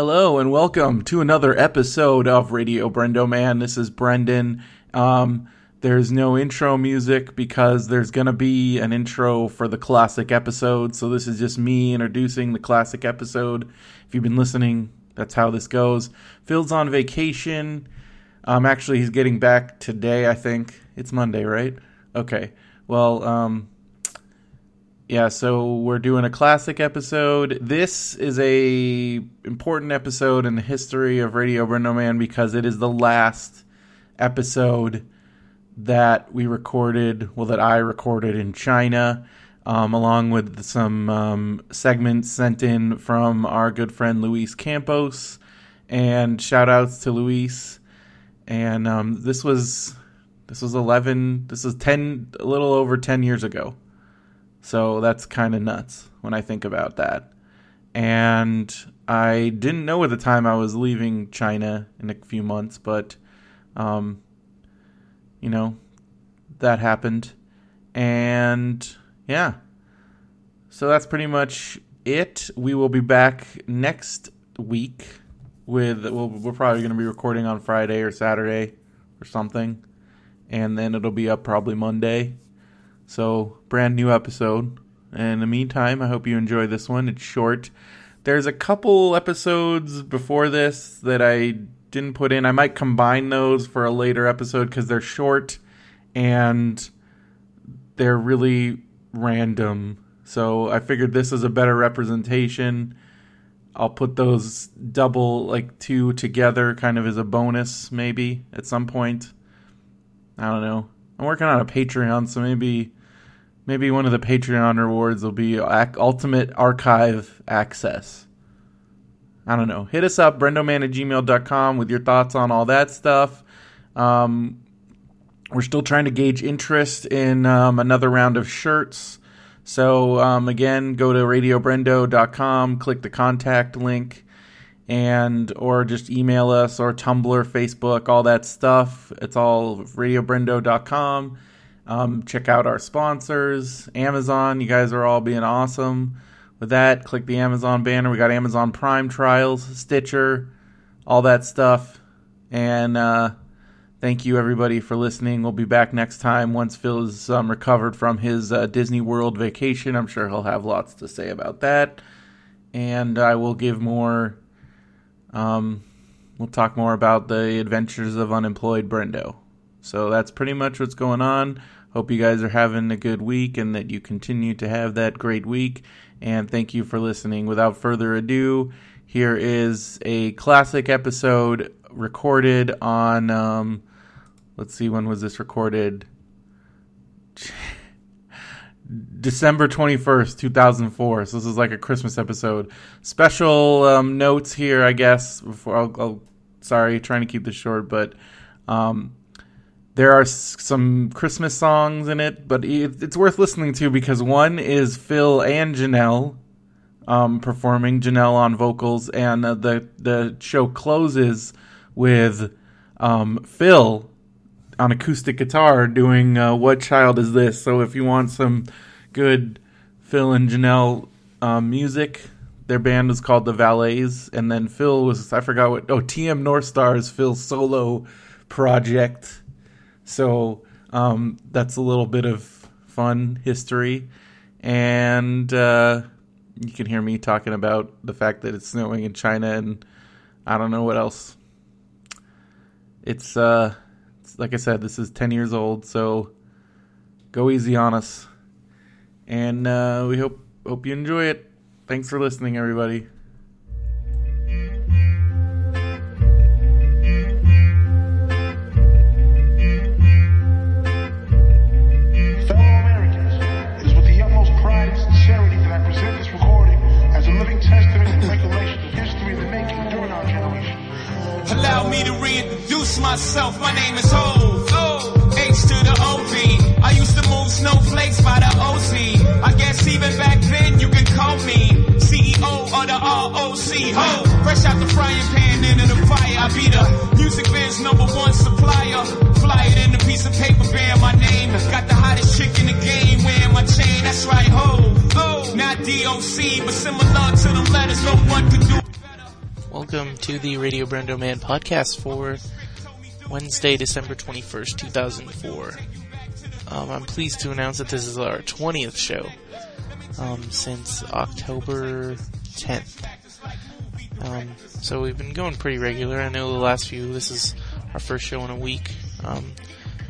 Hello and welcome to another episode of Radio Brendo Man. This is Brendan. Um, there's no intro music because there's gonna be an intro for the classic episode. So this is just me introducing the classic episode. If you've been listening, that's how this goes. Phil's on vacation. Um, actually, he's getting back today. I think it's Monday, right? Okay. Well, um, yeah, so we're doing a classic episode. This is a important episode in the history of Radio Brendo Man because it is the last episode that we recorded, well, that I recorded in China, um, along with some um, segments sent in from our good friend Luis Campos. And shout outs to Luis. And um, this was this was eleven. This was ten, a little over ten years ago. So that's kind of nuts when I think about that. And I didn't know at the time I was leaving China in a few months, but, um, you know, that happened. And yeah. So that's pretty much it. We will be back next week with, well, we're probably going to be recording on Friday or Saturday or something. And then it'll be up probably Monday. So, brand new episode. And in the meantime, I hope you enjoy this one. It's short. There's a couple episodes before this that I didn't put in. I might combine those for a later episode because they're short and they're really random. So I figured this is a better representation. I'll put those double, like two together, kind of as a bonus, maybe at some point. I don't know. I'm working on a Patreon, so maybe maybe one of the Patreon rewards will be Ultimate Archive Access. I don't know. Hit us up, brendoman at gmail.com, with your thoughts on all that stuff. Um, we're still trying to gauge interest in um, another round of shirts. So, um, again, go to radiobrendo.com, click the contact link, and or just email us or Tumblr, Facebook, all that stuff. It's all radiobrendo.com. Um, check out our sponsors, Amazon. You guys are all being awesome. With that, click the Amazon banner. We got Amazon Prime trials, Stitcher, all that stuff. And uh, thank you, everybody, for listening. We'll be back next time once Phil is um, recovered from his uh, Disney World vacation. I'm sure he'll have lots to say about that. And I will give more. Um, we'll talk more about the adventures of unemployed Brendo. So that's pretty much what's going on. Hope you guys are having a good week and that you continue to have that great week. And thank you for listening. Without further ado, here is a classic episode recorded on, um, let's see, when was this recorded? December 21st, 2004. So this is like a Christmas episode. Special um, notes here, I guess. Before I'll, I'll, sorry, trying to keep this short, but um, there are some Christmas songs in it, but it's worth listening to because one is Phil and Janelle um, performing, Janelle on vocals, and uh, the the show closes with um, Phil on acoustic guitar doing uh, "What Child Is This?" So if you want some good Phil and Janelle um, music, their band was called the Valets, and then Phil was I forgot what oh TM North Stars Phil's solo project so um, that's a little bit of fun history. And uh, you can hear me talking about the fact that it's snowing in China, and I don't know what else. It's, uh, it's like I said, this is 10 years old, so go easy on us. And uh, we hope hope you enjoy it. Thanks for listening, everybody. Myself, my name is Hov. Oh, H to the OV. I used to move snowflakes by the OZ. I guess even back then you can call me CEO of the ROC. Hov, fresh out the frying pan into the fire. I be the music biz number one supplier. Fly it in a piece of paper bearing my name. Got the hottest chick in the game wearing my chain. That's right, Hov. Oh, not DOC, but similar to them letters. No one could do welcome to the Radio Brendo Man podcast for Wednesday, December 21st, 2004. Um, I'm pleased to announce that this is our 20th show um, since October 10th. Um, so we've been going pretty regular. I know the last few, this is our first show in a week. Um,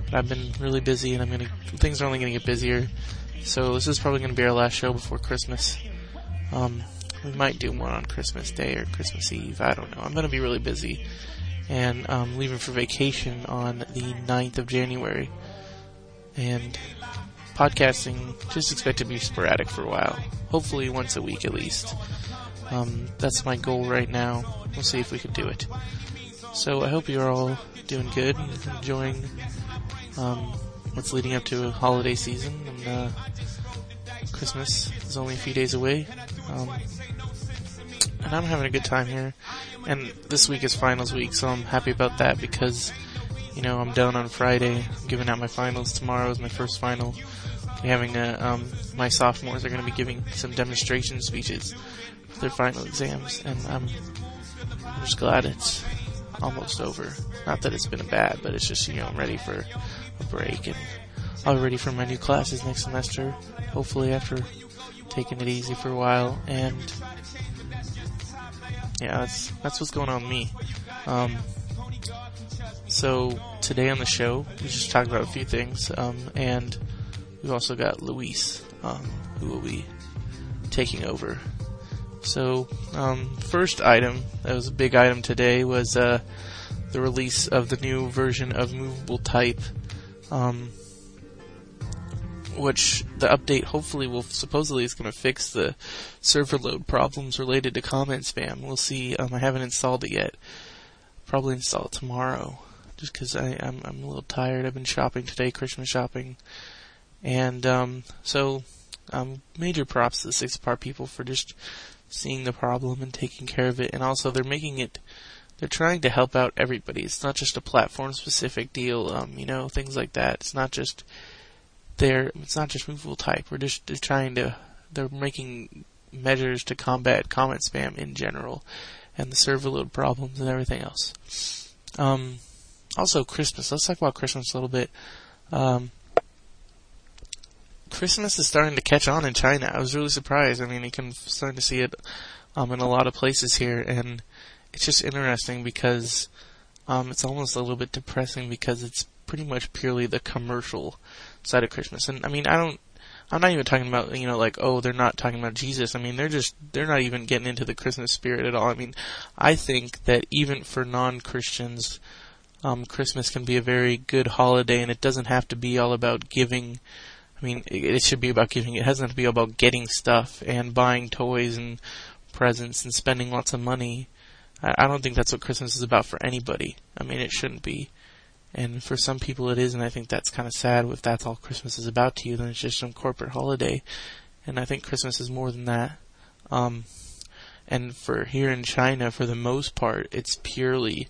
but I've been really busy and I'm gonna, things are only gonna get busier. So this is probably gonna be our last show before Christmas. Um, we might do one on Christmas Day or Christmas Eve. I don't know. I'm gonna be really busy. And I'm leaving for vacation on the 9th of January. And podcasting, just expect to be sporadic for a while. Hopefully once a week at least. Um, that's my goal right now. We'll see if we can do it. So I hope you're all doing good and enjoying um, what's leading up to holiday season and uh, Christmas is only a few days away. Um, and I'm having a good time here. And this week is finals week, so I'm happy about that because, you know, I'm done on Friday. I'm giving out my finals tomorrow is my first final. We're having a, um, my sophomores are going to be giving some demonstration speeches for their final exams, and I'm, I'm just glad it's almost over. Not that it's been bad, but it's just, you know, I'm ready for a break and I'll be ready for my new classes next semester, hopefully after taking it easy for a while, and yeah, that's, that's what's going on with me. Um, so today on the show, we just talked about a few things, um, and we've also got Luis, um, who will be taking over. So, um, first item that was a big item today was uh, the release of the new version of Movable Type, um, which the update hopefully will supposedly is going to fix the server load problems related to comment spam. We'll see. Um, I haven't installed it yet. Probably install it tomorrow, just because I'm I'm a little tired. I've been shopping today, Christmas shopping, and um, so um, major props to the Six Apart people for just seeing the problem and taking care of it. And also, they're making it. They're trying to help out everybody. It's not just a platform specific deal. Um, you know, things like that. It's not just they're. It's not just movable type. We're just they're trying to. They're making measures to combat comment spam in general, and the server load problems and everything else. Um, also, Christmas. Let's talk about Christmas a little bit. Um, Christmas is starting to catch on in China. I was really surprised. I mean, you can starting to see it um, in a lot of places here, and it's just interesting because um, it's almost a little bit depressing because it's pretty much purely the commercial side of Christmas. And I mean, I don't. I'm not even talking about you know like oh they're not talking about Jesus. I mean they're just they're not even getting into the Christmas spirit at all. I mean, I think that even for non-Christians, um, Christmas can be a very good holiday, and it doesn't have to be all about giving I mean, it, should be about giving. It have to be about getting stuff and buying toys and presents and spending lots of money. I, I don't think that's what Christmas is about for anybody. I mean, it shouldn't be. And for some people it is, and I think that's kind of sad. If that's all Christmas is about to you, then it's just some corporate holiday. And I think Christmas is more than that. Um, and for here in China, for the most part, it's purely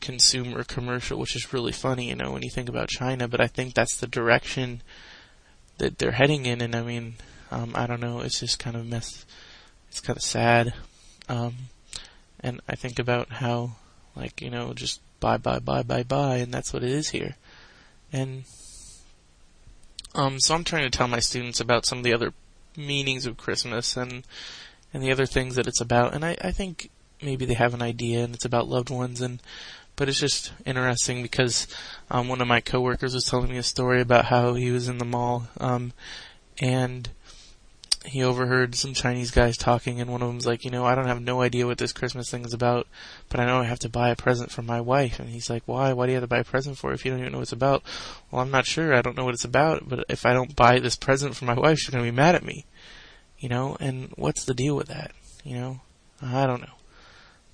consumer commercial, which is really funny, you know, when you think about China. But I think that's the direction that they're heading in, and I mean, um, I don't know, it's just kind of mess. It's kind of sad, um, and I think about how, like, you know, just buy, buy, buy, buy, buy, and that's what it is here, and um, so I'm trying to tell my students about some of the other meanings of Christmas and and the other things that it's about, and I, I think maybe they have an idea, and it's about loved ones and but it's just interesting because um, one of my coworkers was telling me a story about how he was in the mall um, and he overheard some Chinese guys talking, and one of them's like, you know, I don't have no idea what this Christmas thing is about, but I know I have to buy a present for my wife. And he's like, why? Why do you have to buy a present for if you don't even know what it's about? Well, I'm not sure. I don't know what it's about, but if I don't buy this present for my wife, she's gonna be mad at me. You know, and what's the deal with that? You know, I don't know.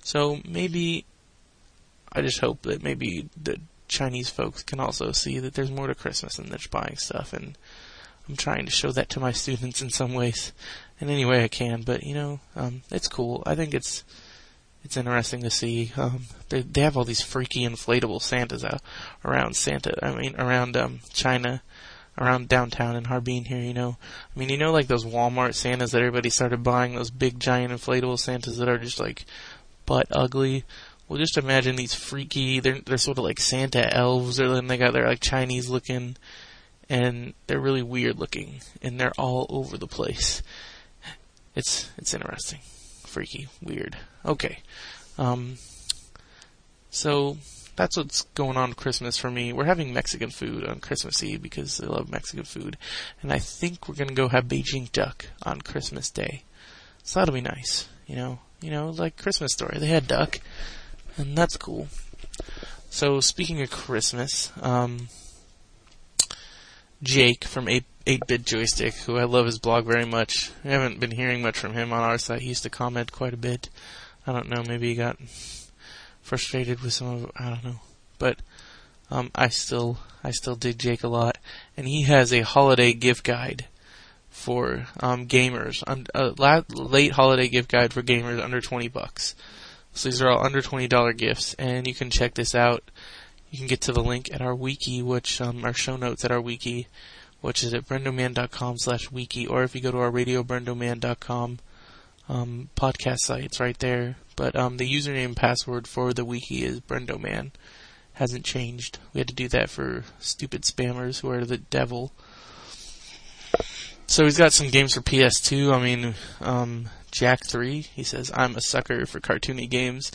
So maybe I just hope that maybe the Chinese folks can also see that there's more to Christmas than just buying stuff, and I'm trying to show that to my students in some ways, in any way I can. But you know, um, it's cool. I think it's it's interesting to see. Um, they they have all these freaky inflatable Santas out around Santa. I mean, around um, China, around downtown in Harbin here. You know, I mean, you know, like those Walmart Santas that everybody started buying. Those big giant inflatable Santas that are just like butt ugly. Well, just imagine these freaky. They're they're sort of like Santa elves, or then they got their like Chinese looking, and they're really weird looking, and they're all over the place. It's it's interesting, freaky, weird. Okay, um, so that's what's going on Christmas for me. We're having Mexican food on Christmas Eve because I love Mexican food. And I think we're gonna go have Beijing duck on Christmas Day. So that'll be nice. You know, you know, like Christmas story. They had duck. And that's cool. So speaking of Christmas, um, Jake from 8, 8-Bit Joystick, who I love his blog very much. I haven't been hearing much from him on our site. He used to comment quite a bit. I don't know, maybe he got frustrated with some of I don't know, but um, I still I still dig Jake a lot, and he has a holiday gift guide for um, gamers, a late holiday gift guide for gamers under twenty bucks. So these are all under twenty dollar gifts, and you can check this out. You can get to the link at our wiki, which um, our show notes at our wiki, which is at brendoman.com slash wiki, or if you go to our radiobrendoman.com um, podcast site, it's right there. But um, the username and password for the wiki is Brendoman. Hasn't changed. We had to do that for stupid spammers who are the devil. So he's got some games for PS2. I mean, um, Jak 3, he says, I'm a sucker for cartoony games.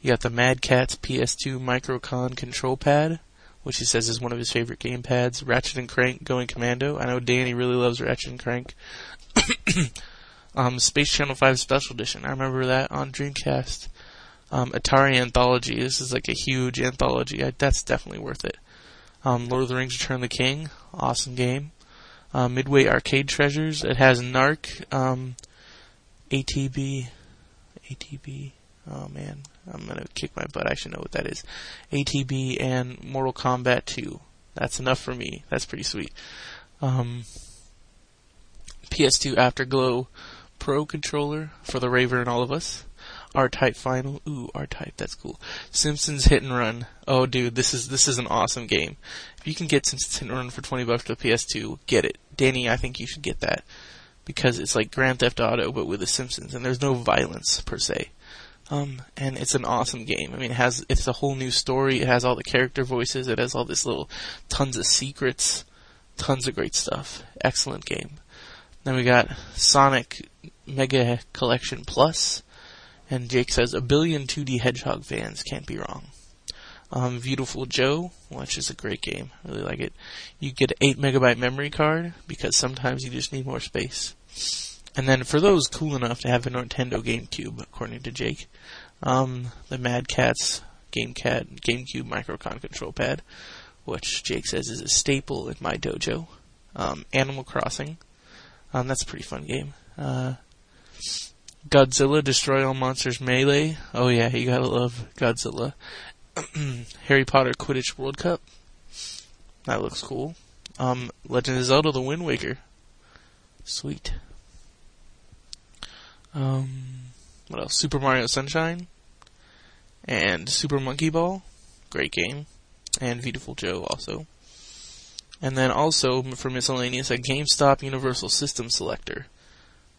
You got the Mad Catz PS2 Microcon control pad, which he says is one of his favorite game pads. Ratchet and Clank Going Commando. I know Danny really loves Ratchet and Clank. Um, Space Channel 5 Special Edition. I remember that on Dreamcast. Um, Atari Anthology. This is like a huge anthology. I, that's definitely worth it. Um, Lord of the Rings Return of the King. Awesome game. Uh, Midway Arcade Treasures. It has Narc, um, ATB, ATB. Oh man, I'm gonna kick my butt. I should know what that is. ATB and Mortal Kombat 2. That's enough for me. That's pretty sweet. Um, PS2 Afterglow Pro controller for the Raver and all of us. R-Type Final. Ooh, R-Type, that's cool. Simpsons Hit and Run. Oh, dude, this is this is an awesome game. If you can get Simpsons Hit and Run for twenty bucks for PS2, get it. Danny, I think you should get that because it's like Grand Theft Auto but with the Simpsons, and there's no violence per se. Um, and it's an awesome game. I mean, it has it's a whole new story. It has all the character voices. It has all this little tons of secrets, tons of great stuff. Excellent game. Then we got Sonic Mega Collection Plus, and Jake says a billion 2D Hedgehog fans can't be wrong. Um, Viewtiful Joe, which is a great game, I really like it. You get an 8 megabyte memory card because sometimes you just need more space. And then for those cool enough to have a Nintendo GameCube, according to Jake, um, the Mad Catz GameCat GameCube Microcon control pad, which Jake says is a staple in my dojo. Um, Animal Crossing, um, that's a pretty fun game. Uh, Godzilla Destroy All Monsters Melee. Oh yeah, you gotta love Godzilla. Harry Potter Quidditch World Cup. That looks cool. Um, Legend of Zelda: The Wind Waker. Sweet. Um, what else? Super Mario Sunshine. And Super Monkey Ball. Great game. And Viewtiful Joe also. And then also for miscellaneous, a GameStop Universal System Selector,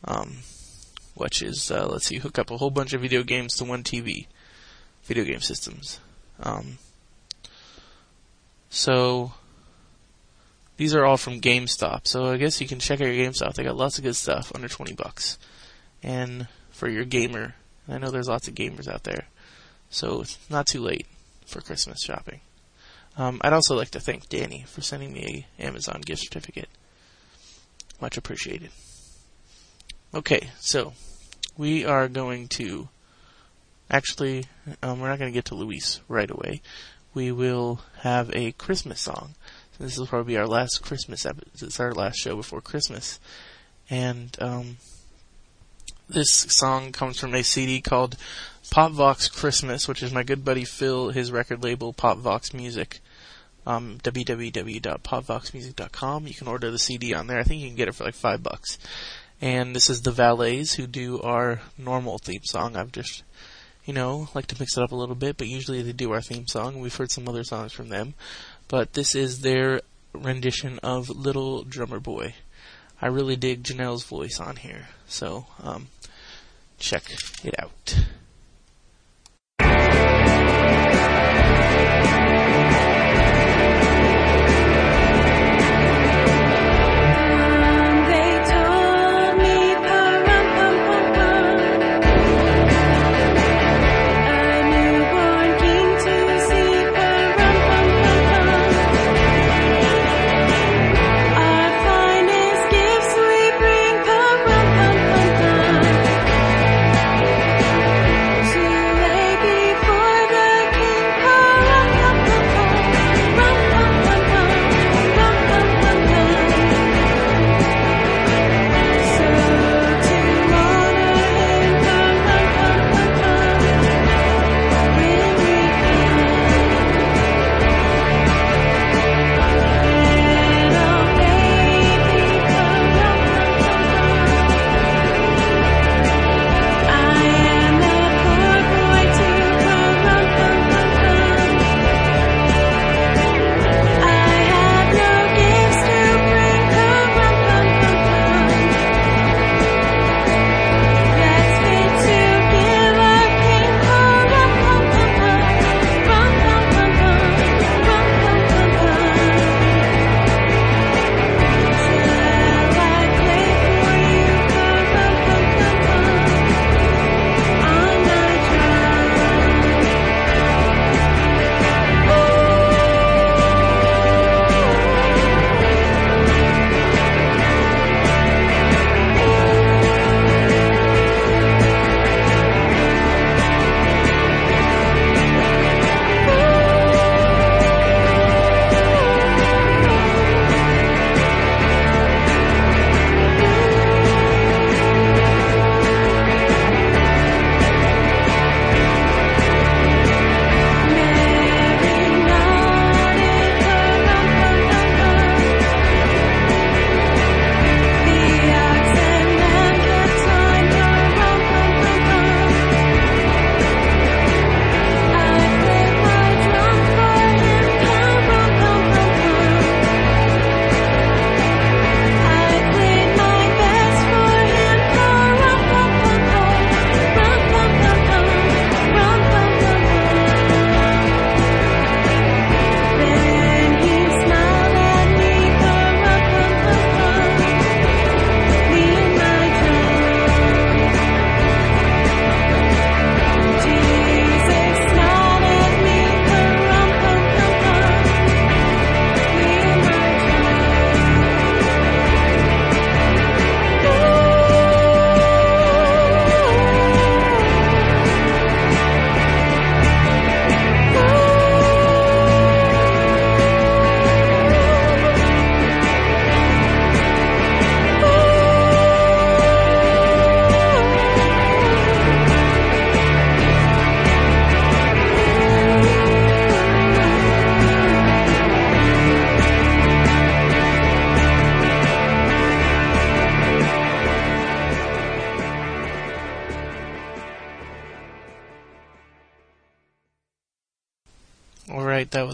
um, which is uh, let's see, hook up a whole bunch of video games to one TV, video game systems. Um, so these are all from GameStop. So I guess you can check out your GameStop. They got lots of good stuff under twenty bucks, and for your gamer, I know there's lots of gamers out there, so it's not too late for Christmas shopping. Um, I'd also like to thank Danny for sending me a Amazon gift certificate. Much appreciated. Okay, so we are going to actually um, we're not going to get to Luis right away. We will have a Christmas song. So this will probably be our last Christmas episode. It's our last show before Christmas, and um, this song comes from a CD called Pop Vox Christmas, which is my good buddy Phil, his record label Pop Vox Music um, www.popvoxmusic.com. You can order the CD on there. I think you can get it for like five bucks. And this is the Valets who do our normal theme song. I've just, you know, like to mix it up a little bit, but usually they do our theme song. We've heard some other songs from them, but this is their rendition of Little Drummer Boy. I really dig Janelle's voice on here, so um, check it out.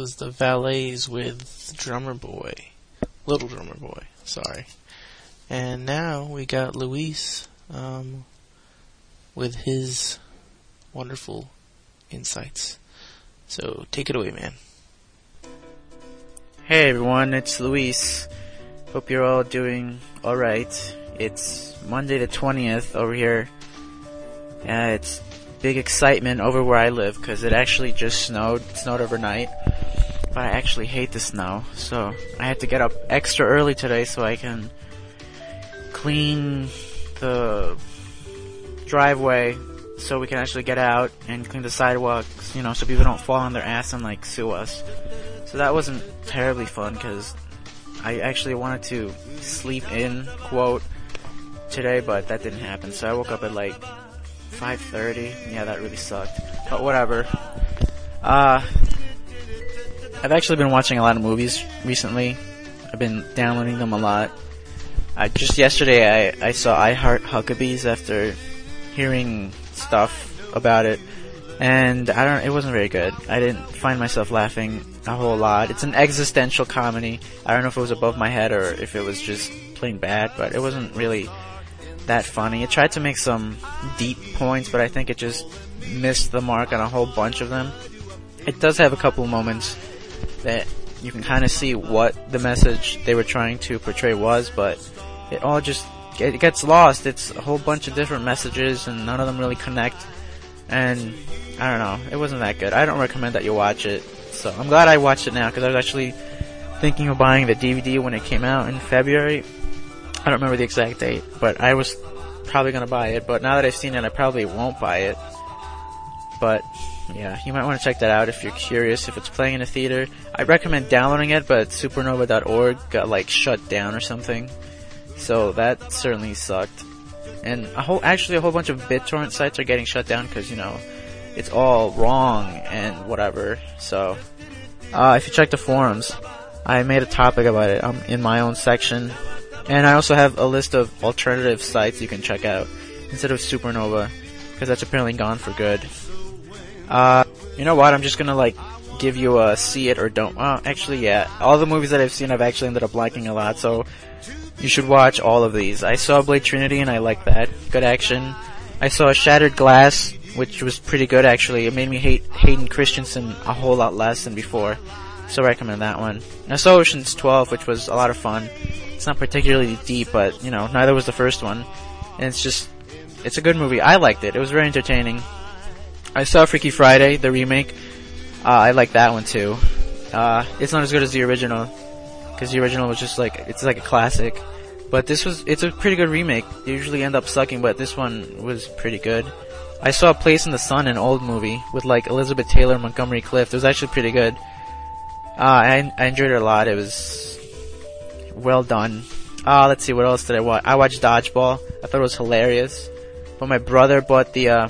Was the Valets with Drummer Boy. Little Drummer Boy, sorry. And now we got Luis um, with his wonderful insights. So take it away, man. Hey everyone, it's Luis. Hope you're all doing alright. It's Monday the 20th over here. Yeah, it's big excitement over where I live because it actually just snowed. It snowed overnight. But I actually hate the snow, so I had to get up extra early today so I can clean the driveway so we can actually get out and clean the sidewalks, you know, so people don't fall on their ass and like sue us. So that wasn't terribly fun because I actually wanted to sleep in, quote, today, but that didn't happen. So I woke up at like 5.30. Yeah, that really sucked. But whatever. Uh, I've actually been watching a lot of movies recently. I've been downloading them a lot. I, just yesterday I, I saw I Heart Huckabees after hearing stuff about it. And I don't, it wasn't very good. I didn't find myself laughing a whole lot. It's an existential comedy. I don't know if it was above my head or if it was just plain bad, but it wasn't really that funny. It tried to make some deep points, but I think it just missed the mark on a whole bunch of them. It does have a couple moments that you can kind of see what the message they were trying to portray was, but it all just it gets lost. It's a whole bunch of different messages, and none of them really connect. And I don't know, it wasn't that good. I don't recommend that you watch it. So I'm glad I watched it now because I was actually thinking of buying the DVD when it came out in February. I don't remember the exact date, but I was probably gonna buy it. But now that I've seen it, I probably won't buy it. But yeah, you might want to check that out if you're curious if it's playing in a theater. I recommend downloading it, but suprnova.org got like shut down or something. So that certainly sucked. And a whole, actually a whole bunch of BitTorrent sites are getting shut down because, you know, it's all wrong and whatever. So, uh, if you check the forums, I made a topic about it I'm in my own section. And I also have a list of alternative sites you can check out instead of Suprnova because that's apparently gone for good. Uh, you know what? I'm just gonna like give you a see it or don't. Uh, actually, yeah. All the movies that I've seen, I've actually ended up liking a lot. So you should watch all of these. I saw Blade Trinity and I like that. Good action. I saw Shattered Glass, which was pretty good actually. It made me hate Hayden Christensen a whole lot less than before. So I recommend that one. I saw Ocean's 12, which was a lot of fun. It's not particularly deep, but you know, neither was the first one. And it's just, it's a good movie. I liked it. It was very entertaining. I saw Freaky Friday, the remake. Uh, I like that one too. Uh, it's not as good as the original, because the original was just like it's like a classic. But this was it's a pretty good remake. They usually end up sucking, but this one was pretty good. I saw a Place in the Sun, an old movie with like Elizabeth Taylor, Montgomery Clift. It was actually pretty good. Uh, I I enjoyed it a lot. It was well done. Uh, let's see what else did I watch. I watched Dodgeball. I thought it was hilarious. But my brother bought the uh,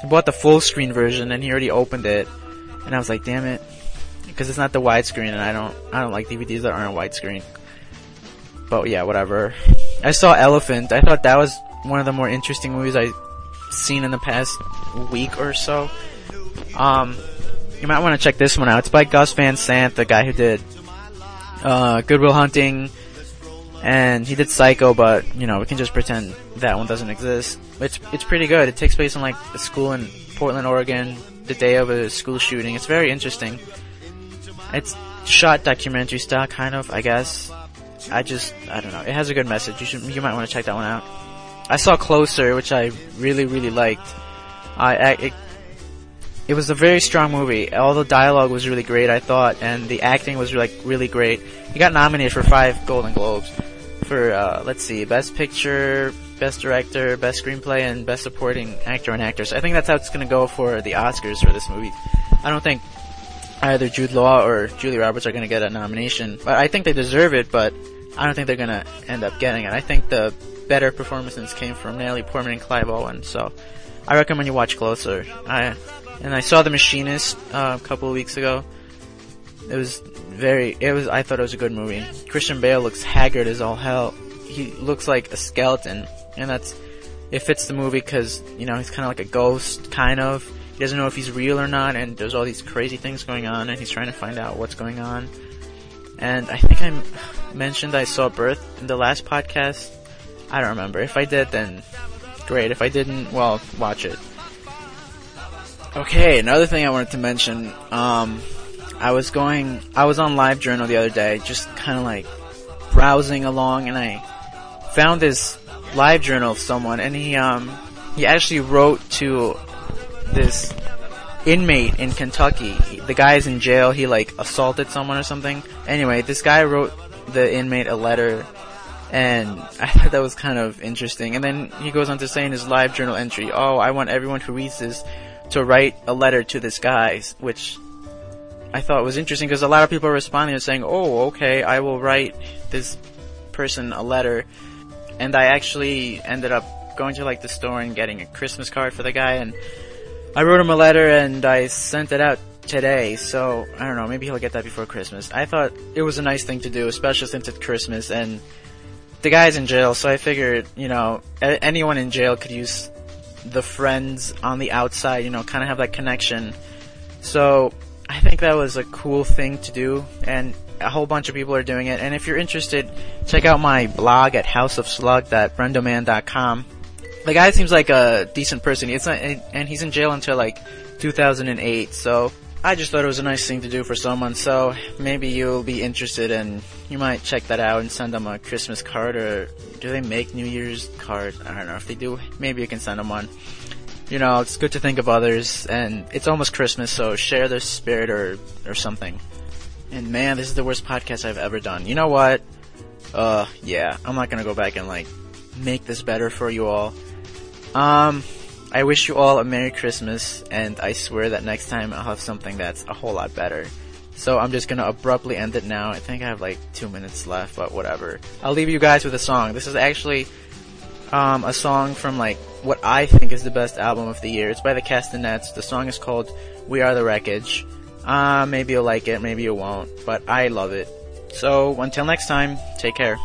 he bought the full screen version and he already opened it, and I was like, damn it, because it's not the widescreen, and I don't I don't like DVDs that aren't widescreen. But yeah, whatever. I saw Elephant. I thought that was one of the more interesting movies I've seen in the past week or so. Um, you might want to check this one out. It's by Gus Van Sant, the guy who did uh, Good Will Hunting, and he did Psycho, but you know we can just pretend that one doesn't exist. It's it's pretty good. It takes place in like a school in Portland, Oregon, the day of a school shooting. It's very interesting. It's shot documentary style, kind of, I guess. I just I don't know. It has a good message. You should you might want to check that one out. I saw Closer, which I really really liked. I, I it, it was a very strong movie. All the dialogue was really great, I thought, and the acting was like really great. He got nominated for five Golden Globes for uh, let's see, Best Picture, Best Director, Best Screenplay, and Best Supporting Actor and Actress. I think that's how it's gonna go for the Oscars for this movie. I don't think either Jude Law or Julia Roberts are gonna get a nomination, but I think they deserve it. But I don't think they're gonna end up getting it. I think the better performances came from Natalie Portman and Clive Owen. So I recommend you watch Closer. I and I saw The Machinist uh, a couple of weeks ago. It was very. It was. I thought it was a good movie. Christian Bale looks haggard as all hell. He looks like a skeleton, and that's. It fits the movie because you know he's kind of like a ghost, kind of. he doesn't know if he's real or not, and there's all these crazy things going on, and he's trying to find out what's going on. And I think I mentioned I saw Birth in the last podcast. I don't remember. If I did, then great. If I didn't, well, watch it. Okay, another thing I wanted to mention. Um, I was going, I was on LiveJournal the other day, just kind of like browsing along, and I found this LiveJournal of someone, and he um he actually wrote to this inmate in Kentucky. The guy's in jail. He like assaulted someone or something. Anyway, this guy wrote the inmate a letter and I thought that was kind of interesting. And then he goes on to say in his LiveJournal entry, "Oh, I want everyone who reads this to write a letter to this guy," which I thought was interesting because a lot of people are responding and saying, "Oh, okay, I will write this person a letter." And I actually ended up going to like the store and getting a Christmas card for the guy and I wrote him a letter and I sent it out today, so I don't know, maybe he'll get that before Christmas. I thought it was a nice thing to do, especially since it's Christmas and the guy's in jail, so I figured, you know, anyone in jail could use the friends on the outside, you know, kind of have that connection. So I think that was a cool thing to do, and a whole bunch of people are doing it. And if you're interested, check out my blog at houseofslug.brendoman.com. The guy seems like a decent person. It's not, and he's in jail until like 2008. So I just thought it was a nice thing to do for someone. So maybe you'll be interested, and you might check that out and send them a Christmas card. Or do they make New Year's card? I don't know if they do. Maybe you can send them one. You know, it's good to think of others, and it's almost Christmas, so share their spirit or or something. And man, this is the worst podcast I've ever done. You know what? Uh, yeah, I'm not gonna go back and like make this better for you all. Um, I wish you all a Merry Christmas, and I swear that next time I'll have something that's a whole lot better. So I'm just gonna abruptly end it now. I think I have like two minutes left, but whatever. I'll leave you guys with a song. This is actually um, a song from like what I think is the best album of the year. It's by the Castanets. The song is called "We Are the Wreckage." Uh, maybe you'll like it, maybe you won't, but I love it. So until next time, take care.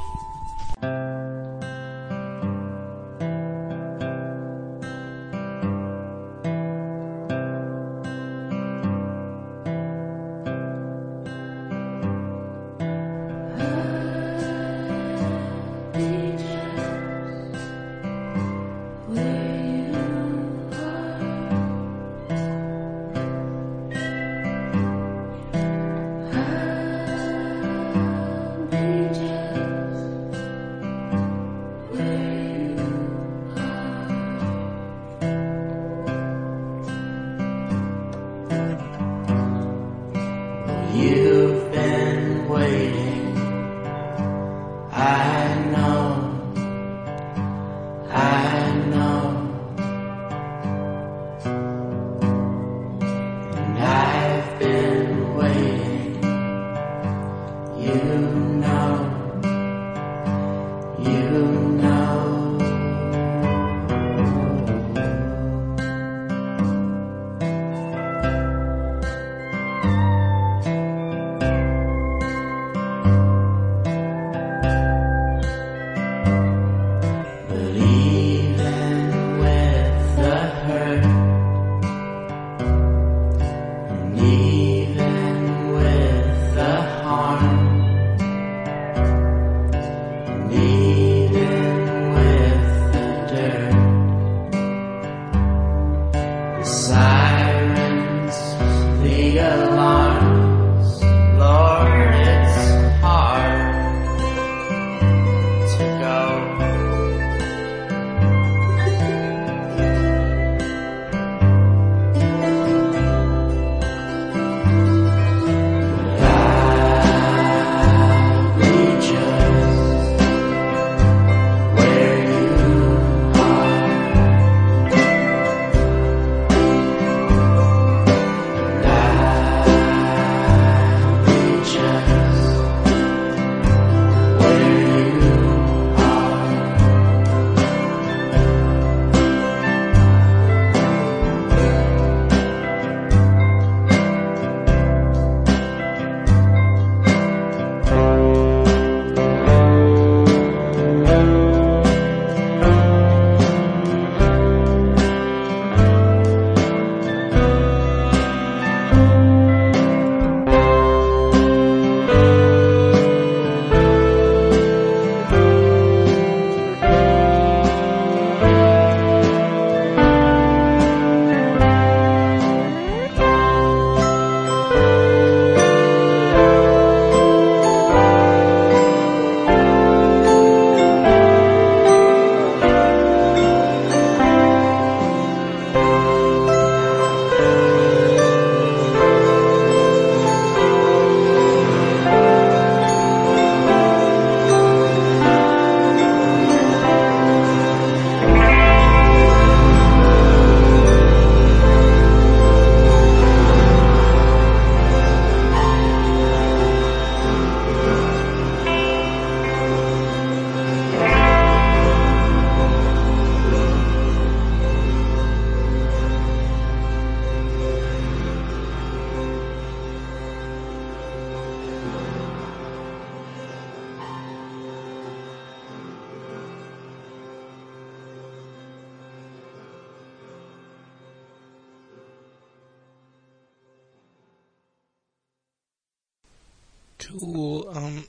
Cool. Um,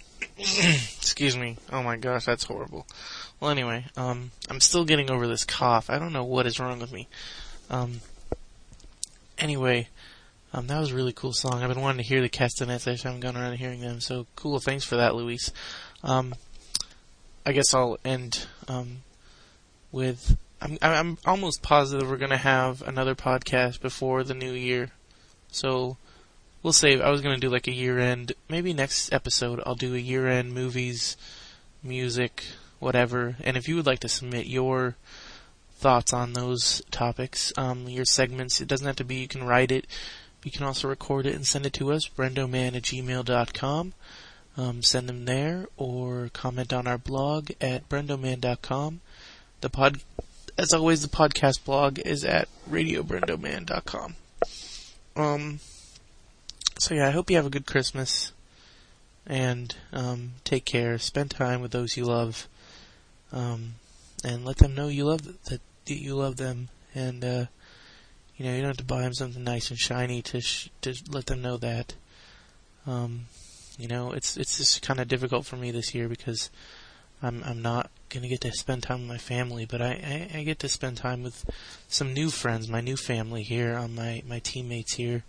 excuse me. Oh my gosh, that's horrible. Well, anyway, um, I'm still getting over this cough. I don't know what is wrong with me. Um, anyway, um, that was a really cool song. I've been wanting to hear the Castanets. I just haven't gone around hearing them. So cool. Thanks for that, Luis. Um, I guess I'll end um, with. I'm, I'm almost positive we're gonna have another podcast before the new year. So we'll save. I was gonna do like a year end. Maybe next episode I'll do a year end movies, music, whatever. And if you would like to submit your thoughts on those topics, um, your segments, it doesn't have to be. You can write it. You can also record it and send it to us, brendoman at gmail.com. Um, send them there or comment on our blog at brendoman.com. The pod, as always, the podcast blog is at radiobrendoman.com. Um, so yeah, I hope you have a good Christmas and um, take care. Spend time with those you love, um, and let them know you love that you love them. And uh, you know, you don't have to buy them something nice and shiny to sh- to let them know that. Um, you know, it's it's just kind of difficult for me this year because I'm I'm not gonna get to spend time with my family, but I, I, I get to spend time with some new friends, my new family here, on my my teammates here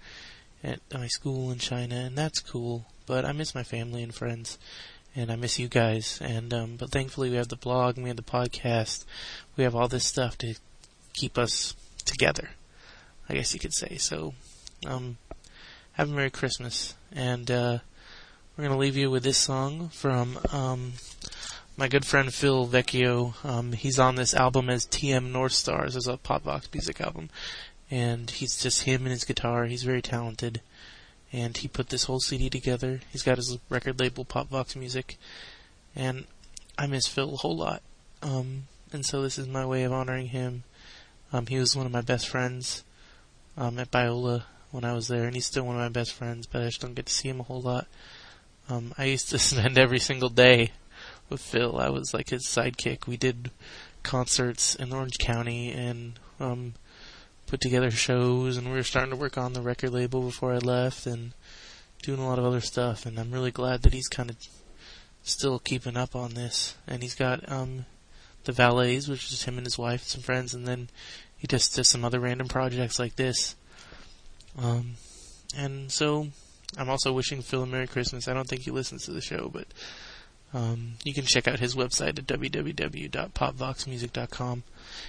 at my school in China, and that's cool. But I miss my family and friends, and I miss you guys. And um, but thankfully we have the blog, and we have the podcast, we have all this stuff to keep us together. I guess you could say so. Um, have a Merry Christmas, and uh, we're gonna leave you with this song from um, my good friend Phil Vecchio. Um, he's on this album as TM North Stars, as a Pop Vox Music album, and he's just him and his guitar. He's very talented, and he put this whole CD together. He's got his record label, Pop Vox Music, and I miss Phil a whole lot. Um, and so this is my way of honoring him. Um, he was one of my best friends um, at Biola when I was there, and he's still one of my best friends, but I just don't get to see him a whole lot. Um, I used to spend every single day with Phil. I was like his sidekick. We did concerts in Orange County and um, put together shows, and we were starting to work on the record label before I left, and doing a lot of other stuff. And I'm really glad that he's kind of still keeping up on this. And he's got um, the Valets, which is him and his wife and some friends, and then he just does some other random projects like this. Um, and so I'm also wishing Phil a Merry Christmas. I don't think he listens to the show, but um, you can check out his website at www.popvoxmusic.com.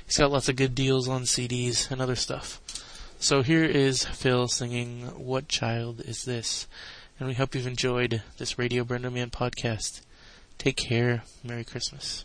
He's got lots of good deals on CDs and other stuff. So here is Phil singing What Child Is This? And we hope you've enjoyed this Radio Brendo Man podcast. Take care. Merry Christmas.